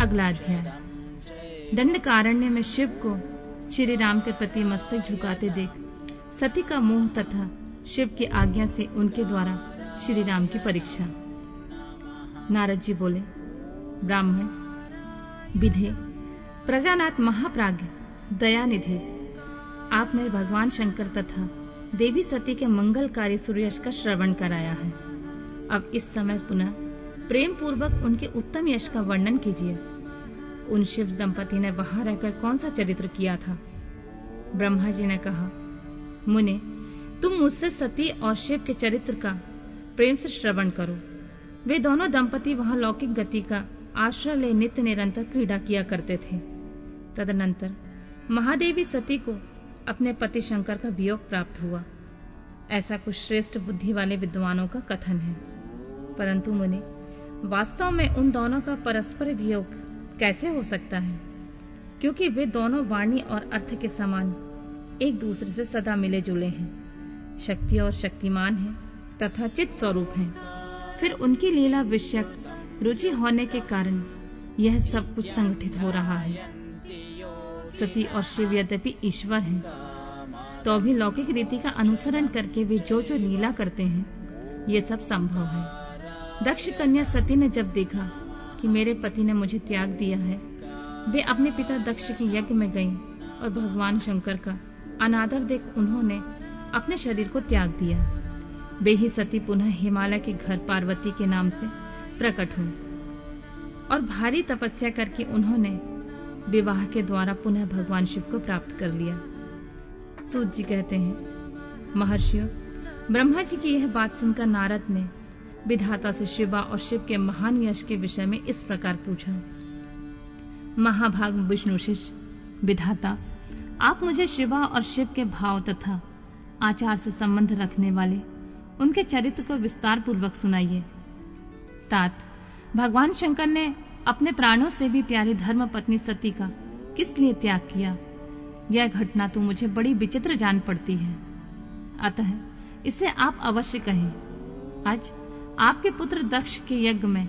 अगला अध्याय। दंडकारण्य में शिव को श्री राम के प्रति मस्तक झुकाते देख सती का मोह तथा शिव की आज्ञा से उनके द्वारा श्री राम की परीक्षा। नारद जी बोले, ब्राह्मण, विधे, प्रजानाथ महाप्राज्ञ, दयानिधि आपने भगवान शंकर तथा देवी सती के मंगलकारी सूर्यश का श्रवण कराया है। अब इस समय पुनः प्रेम पूर्वक उनके उत्तम यश का वर्णन कीजिए। उन शिव दंपति ने वहाँ रहकर कौन सा चरित्र किया था? ब्रह्मा जी ने कहा, मुने, तुम मुझसे सती और शिव के चरित्र का प्रेम से श्रवण करो। वे दोनों दंपति वहाँ लौकिक गति का आश्रय ले नित्य निरंतर क्रीड़ा किया करते थे। तदनंतर महादेवी सती को अपने पति शंकर का वियोग प्राप्त हुआ। ऐसा कुछ श्रेष्ठ बुद्धि वाले विद्वानों का कथन है। परंतु मुने वास्तव में उन दोनों का परस्पर वियोग कैसे हो सकता है? क्योंकि वे दोनों वाणी और अर्थ के समान एक दूसरे से सदा मिले जुले हैं। शक्ति और शक्तिमान हैं तथा चित स्वरूप हैं। फिर उनकी लीला विषयक रुचि होने के कारण यह सब कुछ संगठित हो रहा है। सती और शिव यद्यपि ईश्वर हैं तो भी लौकिक रीति का अनुसरण करके वे जो जो लीला करते हैं, ये सब संभव है। दक्ष कन्या सती ने जब देखा कि मेरे पति ने मुझे त्याग दिया है, वे अपने पिता दक्ष के यज्ञ में गईं और भगवान शंकर का अनादर देख उन्होंने अपने शरीर को त्याग दिया। वे ही सती पुनः हिमालय के घर पार्वती के नाम से प्रकट हुई और भारी तपस्या करके उन्होंने विवाह के द्वारा पुनः भगवान शिव को प्राप्त कर लिया। सूत जी कहते हैं, महर्षियों, ब्रह्मा जी की यह बात सुनकर नारद ने विधाता से शिवा और शिव के महान यश के विषय में इस प्रकार पूछा। महाभाग विष्णु शिष्य, विधाता, आप मुझे शिवा और शिव के भाव तथा आचार से संबंध रखने वाले उनके चरित्र को विस्तार पूर्वक सुनाइए। तात, भगवान शंकर ने अपने प्राणों से भी प्यारी धर्म पत्नी सती का किस लिए त्याग किया? यह घटना तो मुझे बड़ी विचित्र जान पड़ती है। अतः इसे आप अवश्य कहें। आज आपके पुत्र दक्ष के यज्ञ में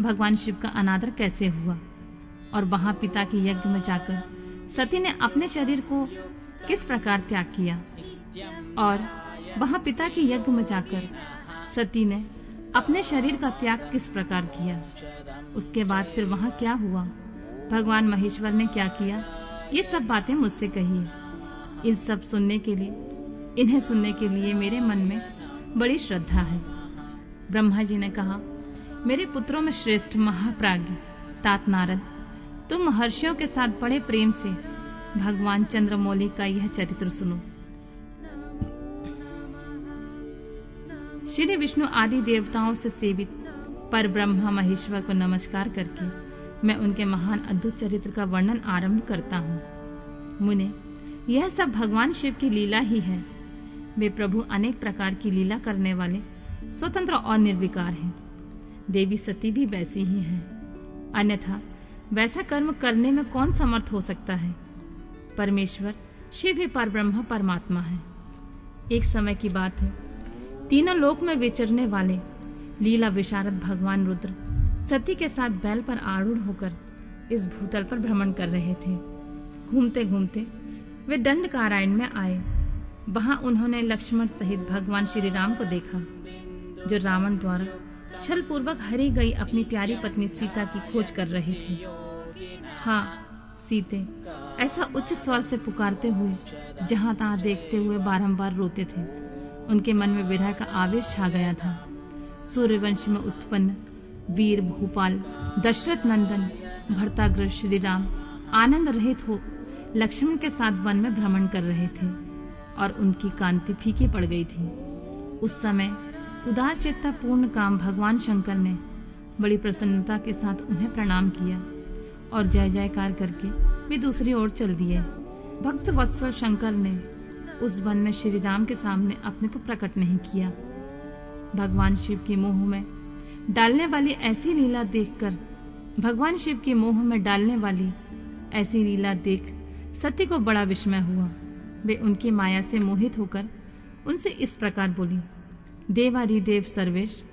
भगवान शिव का अनादर कैसे हुआ? और वहाँ पिता के यज्ञ में जाकर सती ने अपने शरीर को किस प्रकार त्याग किया? और वहाँ पिता के यज्ञ में जाकर सती ने अपने शरीर का त्याग किस प्रकार किया? उसके बाद फिर वहाँ क्या हुआ? भगवान महेश्वर ने क्या किया? ये सब बातें मुझसे कही इन सब सुनने के लिए, इन्हें सुनने के लिए मेरे मन में बड़ी श्रद्धा है। ब्रह्मा जी ने कहा, मेरे पुत्रों में श्रेष्ठ महाप्राज्ञ तात नारद तुम महर्षियों के साथ बड़े प्रेम से भगवान चंद्रमौली का यह चरित्र सुनो। श्री विष्णु आदि देवताओं से सेवित पर ब्रह्मा महेश्वर को नमस्कार करके मैं उनके महान अद्भुत चरित्र का वर्णन आरंभ करता हूँ। मुने, यह सब भगवान शिव की लीला ही है। वे प्रभु अनेक प्रकार की लीला करने वाले स्वतंत्र और निर्विकार हैं। देवी सती भी वैसी ही हैं। अन्यथा, वैसा कर्म करने में कौन समर्थ हो सकता है? परमेश्वर, शिव ही पर ब्रह्म परमात्मा है। एक समय की बात है। तीनों लोक में विचरने वाले लीला विशारद भगवान रुद्र सती के साथ बैल पर आरूढ़ होकर इस भूतल पर भ्रमण कर रहे थे। घूमते घूमते वे दंड कारायण में आए। वहाँ उन्होंने लक्ष्मण सहित भगवान श्री राम को देखा। जो रावण द्वारा छल पूर्वक हरी गई अपनी प्यारी पत्नी सीता की खोज कर रहे थे। हाँ सीते, ऐसा उच्च स्वर से पुकारते हुए, जहाँ तहां देखते हुए बारंबार रोते थे। उनके मन में विरह का आवेश छा गया था। सूर्यवंश में उत्पन्न वीर, भूपाल, दशरथ नंदन, भरताग्र श्री राम आनंद रहित हो लक्ष्मण के साथ वन में भ्रमण कर रहे थे और उनकी कांति फीकी पड़ गई थी। उस समय उदार चेता पूर्ण काम भगवान शंकर ने बड़ी प्रसन्नता के साथ उन्हें प्रणाम किया और जय जयकार करके वे दूसरी ओर चल दिए। भक्त वत्सल शंकर ने उस वन में श्री राम के सामने अपने को प्रकट नहीं किया। भगवान शिव के मोह में डालने वाली ऐसी लीला देखकर, भगवान शिव के मोह में डालने वाली ऐसी लीला देख सत्य को बड़ा विस्मय हुआ। वे उनकी माया से मोहित होकर उनसे इस प्रकार बोली देवारी देव सर्वेश,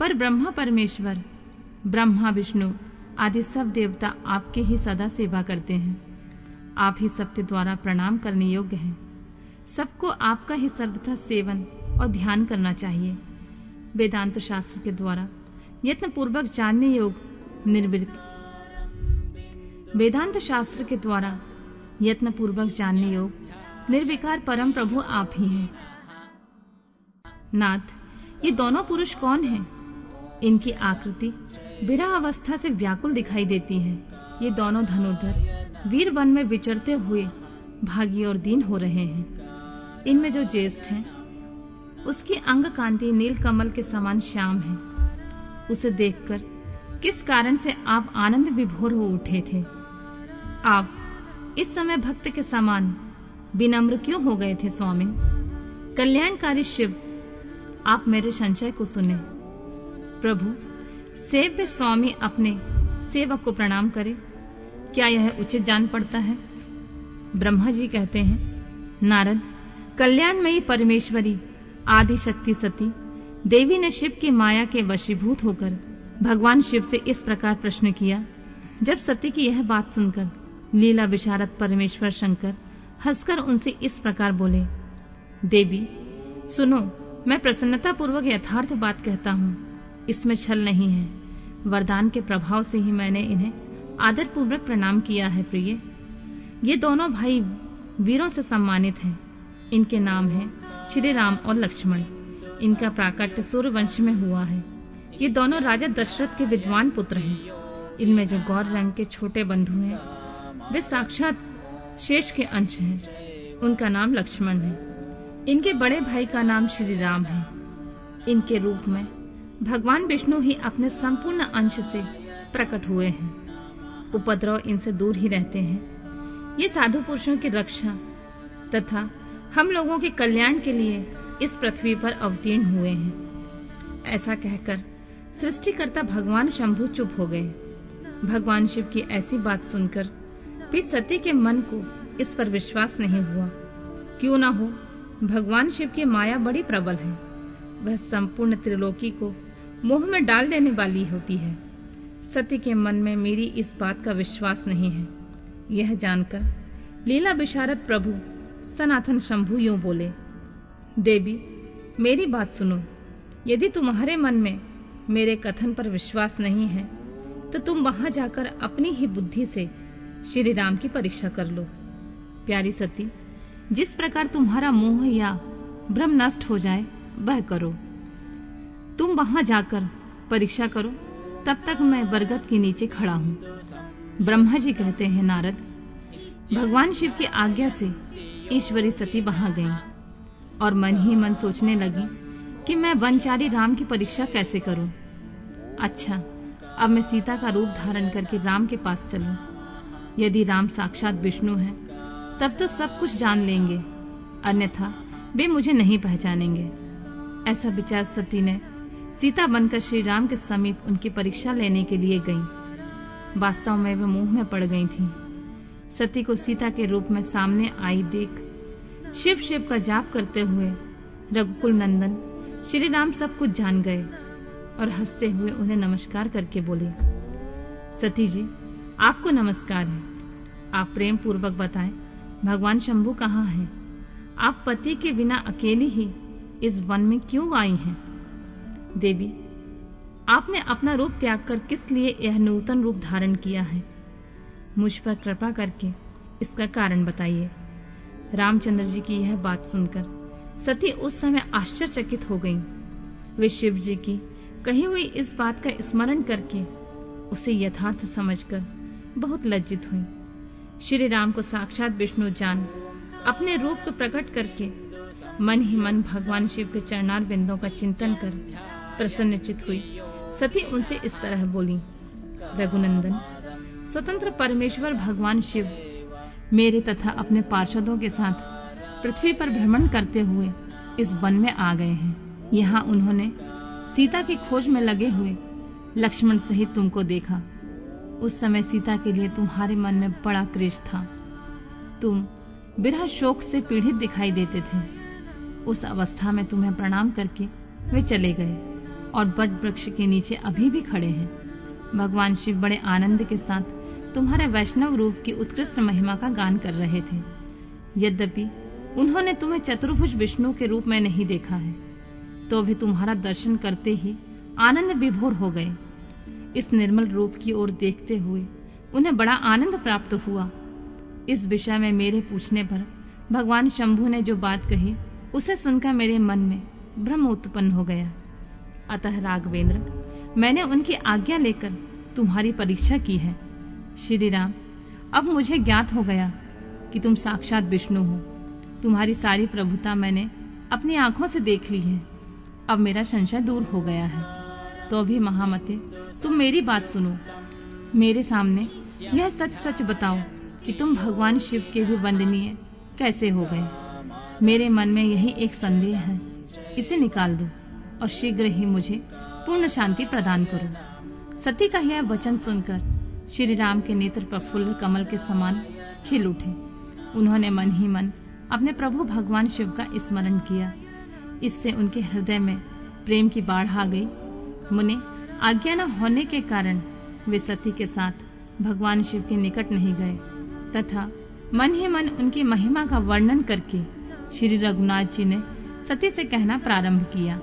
पर ब्रह्मा परमेश्वर, ब्रह्मा विष्णु आदि सब देवता आपके ही सदा सेवा करते हैं। आप ही सबके द्वारा प्रणाम करने योग्य हैं। सबको आपका ही सर्वथा सेवन और ध्यान करना चाहिए। वेदांत शास्त्र के द्वारा यत्न पूर्वक जानने योग निर्विक वेदांत शास्त्र के द्वारा यत्न पूर्वक जानने योग निर्विकार परम प्रभु आप ही हैं। नाथ, ये दोनों पुरुष कौन हैं? इनकी आकृति बिरा अवस्था से व्याकुल दिखाई देती है। ये दोनों धनुर्धर वीर वन में विचरते हुए भागी और दीन हो रहे हैं। इनमें जो ज्येष्ठ हैं, उसकी अंग कांति नील कमल के समान श्याम है। उसे देखकर किस कारण से आप आनंद विभोर हो उठे थे? आप इस समय भक्त के समान विनम्र क्यों हो गए थे, स्वामी? कल्याणकारी शिव आप मेरे संशय को सुने। प्रभु, सेव्य स्वामी अपने सेवक को प्रणाम करे। क्या यह उचित जान पड़ता है? ब्रह्मा जी कहते हैं, नारद, कल्याणमयी परमेश्वरी आदि शक्ति सती, देवी ने शिव की माया के वशीभूत होकर भगवान शिव से इस प्रकार प्रश्न किया। जब सती की यह बात सुनकर लीला विशारद परमेश्वर शंकर हंसकर उनसे इस प्रकार बोले, देवी, सुनो मैं प्रसन्नता पूर्वक यथार्थ बात कहता हूँ। इसमें छल नहीं है। वरदान के प्रभाव से ही मैंने इन्हें आदर पूर्वक प्रणाम किया है, प्रिय। ये दोनों भाई वीरों से सम्मानित हैं। इनके नाम हैं श्री राम और लक्ष्मण। इनका प्राकट्य सूर्यवंश में हुआ है। ये दोनों राजा दशरथ के विद्वान पुत्र हैं। इनमें जो गौर रंग के छोटे बंधु हैं, वे साक्षात शेष के अंश हैं। उनका नाम लक्ष्मण है। इनके बड़े भाई का नाम श्री राम है। इनके रूप में भगवान विष्णु ही अपने संपूर्ण अंश से प्रकट हुए हैं। उपद्रव इनसे दूर ही रहते हैं। ये साधु पुरुषों की रक्षा तथा हम लोगों के कल्याण के लिए इस पृथ्वी पर अवतीर्ण हुए हैं। ऐसा कहकर सृष्टिकर्ता भगवान शंभु चुप हो गए। भगवान शिव की ऐसी बात सुनकर भी सती के मन को इस पर विश्वास नहीं हुआ। क्यों ना हो? भगवान शिव की माया बड़ी प्रबल है। वह संपूर्ण त्रिलोकी को मोह में डाल देने वाली होती है। सत्य के मन में मेरी इस बात का विश्वास नहीं है। यह जानकर लीला विशारद प्रभु सनातन शंभु यूँ बोले, देवी, मेरी बात सुनो। यदि तुम्हारे मन में मेरे कथन पर विश्वास नहीं है तो तुम वहाँ जाकर अपनी ही बुद्धि से श्री राम की परीक्षा कर लो। प्यारी सती जिस प्रकार तुम्हारा मोह या भ्रम नष्ट हो जाए, वह करो। तुम वहाँ जाकर परीक्षा करो, तब तक मैं बरगद के नीचे खड़ा हूँ। ब्रह्मा जी कहते हैं, नारद, भगवान शिव की आज्ञा से ईश्वरी सती वहाँ गई और मन ही मन सोचने लगी कि मैं वनचारी राम की परीक्षा कैसे करूँ। अच्छा अब मैं सीता का रूप धारण करके राम के पास चलूँ। यदि राम साक्षात विष्णु है तब तो सब कुछ जान लेंगे। अन्यथा वे मुझे नहीं पहचानेंगे। ऐसा विचार सती ने सीता बनकर श्री राम के समीप उनकी परीक्षा लेने के लिए गई। वास्तव में वे मुँह में पड़ गई थी। सती को सीता के रूप में सामने आई देख शिव शिव का जाप करते हुए रघुकुल नंदन श्री राम सब कुछ जान गए और हँसते हुए उन्हें नमस्कार करके बोले, सती जी, आपको नमस्कार है। आप प्रेम पूर्वक बताएँ भगवान शंभु कहाँ हैं? आप पति के बिना अकेली ही इस वन में क्यों आई हैं? देवी, आपने अपना रूप त्याग कर किस लिए यह नूतन रूप धारण किया है मुझ पर कृपा करके इसका कारण बताइए रामचंद्र जी की यह बात सुनकर सती उस समय आश्चर्यचकित हो गईं। वे शिव जी की कही हुई इस बात का स्मरण करके उसे यथार्थ समझकर बहुत लज्जित हुई श्री राम को साक्षात विष्णु जान, अपने रूप को प्रकट करके मन ही मन भगवान शिव के चरणार बिंदों का चिंतन कर प्रसन्नचित हुई। सती उनसे इस तरह बोली, रघुनंदन, स्वतंत्र परमेश्वर भगवान शिव, मेरे तथा अपने पार्षदों के साथ पृथ्वी पर भ्रमण करते हुए इस वन में आ गए हैं। यहाँ उन्होंने सीता की खोज में लगे हुए लक्ष्मण सहित तुमको देखा। उस समय सीता के लिए तुम्हारे मन में बड़ा क्रेज था। तुम बिरह शोक से पीड़ित दिखाई देते थे। उस अवस्था में तुम्हें प्रणाम करके वे चले गए और बट वृक्ष के नीचे अभी भी खड़े हैं। भगवान शिव बड़े आनंद के साथ तुम्हारे वैष्णव रूप की उत्कृष्ट महिमा का गान कर रहे थे। यद्यपि उन्होंने तुम्हें चतुर्भुज विष्णु के रूप में नहीं देखा है तो भी तुम्हारा दर्शन करते ही आनंद विभोर हो गए। इस निर्मल रूप की ओर देखते हुए उन्हें बड़ा आनंद प्राप्त हुआ। इस विषय में मेरे पूछने पर भगवान शंभु ने जो बात कही, उसे सुनकर मेरे मन में भ्रम उत्पन्न हो गया। अतः राघवेंद्र, मैंने उनकी आज्ञा लेकर तुम्हारी परीक्षा की है। श्री राम अब मुझे ज्ञात हो गया कि तुम साक्षात विष्णु हो। तुम्हारी सारी प्रभुता मैंने अपनी आँखों से देख ली है। अब मेरा संशय दूर हो गया है। तो अभी महामते, तुम मेरी बात सुनो। मेरे सामने यह सच सच बताओ कि तुम भगवान शिव के भी वंदनीय कैसे हो गए? मेरे मन में यही एक संदेह है, इसे निकाल दो और शीघ्र ही मुझे पूर्ण शांति प्रदान करो। सती का यह वचन सुनकर श्री राम के नेत्र प्रफुल्ल कमल के समान खिल उठे। उन्होंने मन ही मन अपने प्रभु भगवान शिव का स्मरण किया। इससे उनके हृदय में प्रेम की बाढ़ आ गई मुने, आज्ञा न होने के कारण वे सती के साथ भगवान शिव के निकट नहीं गए। तथा मन ही मन उनकी महिमा का वर्णन करके श्री रघुनाथ जी ने सती से कहना प्रारंभ किया।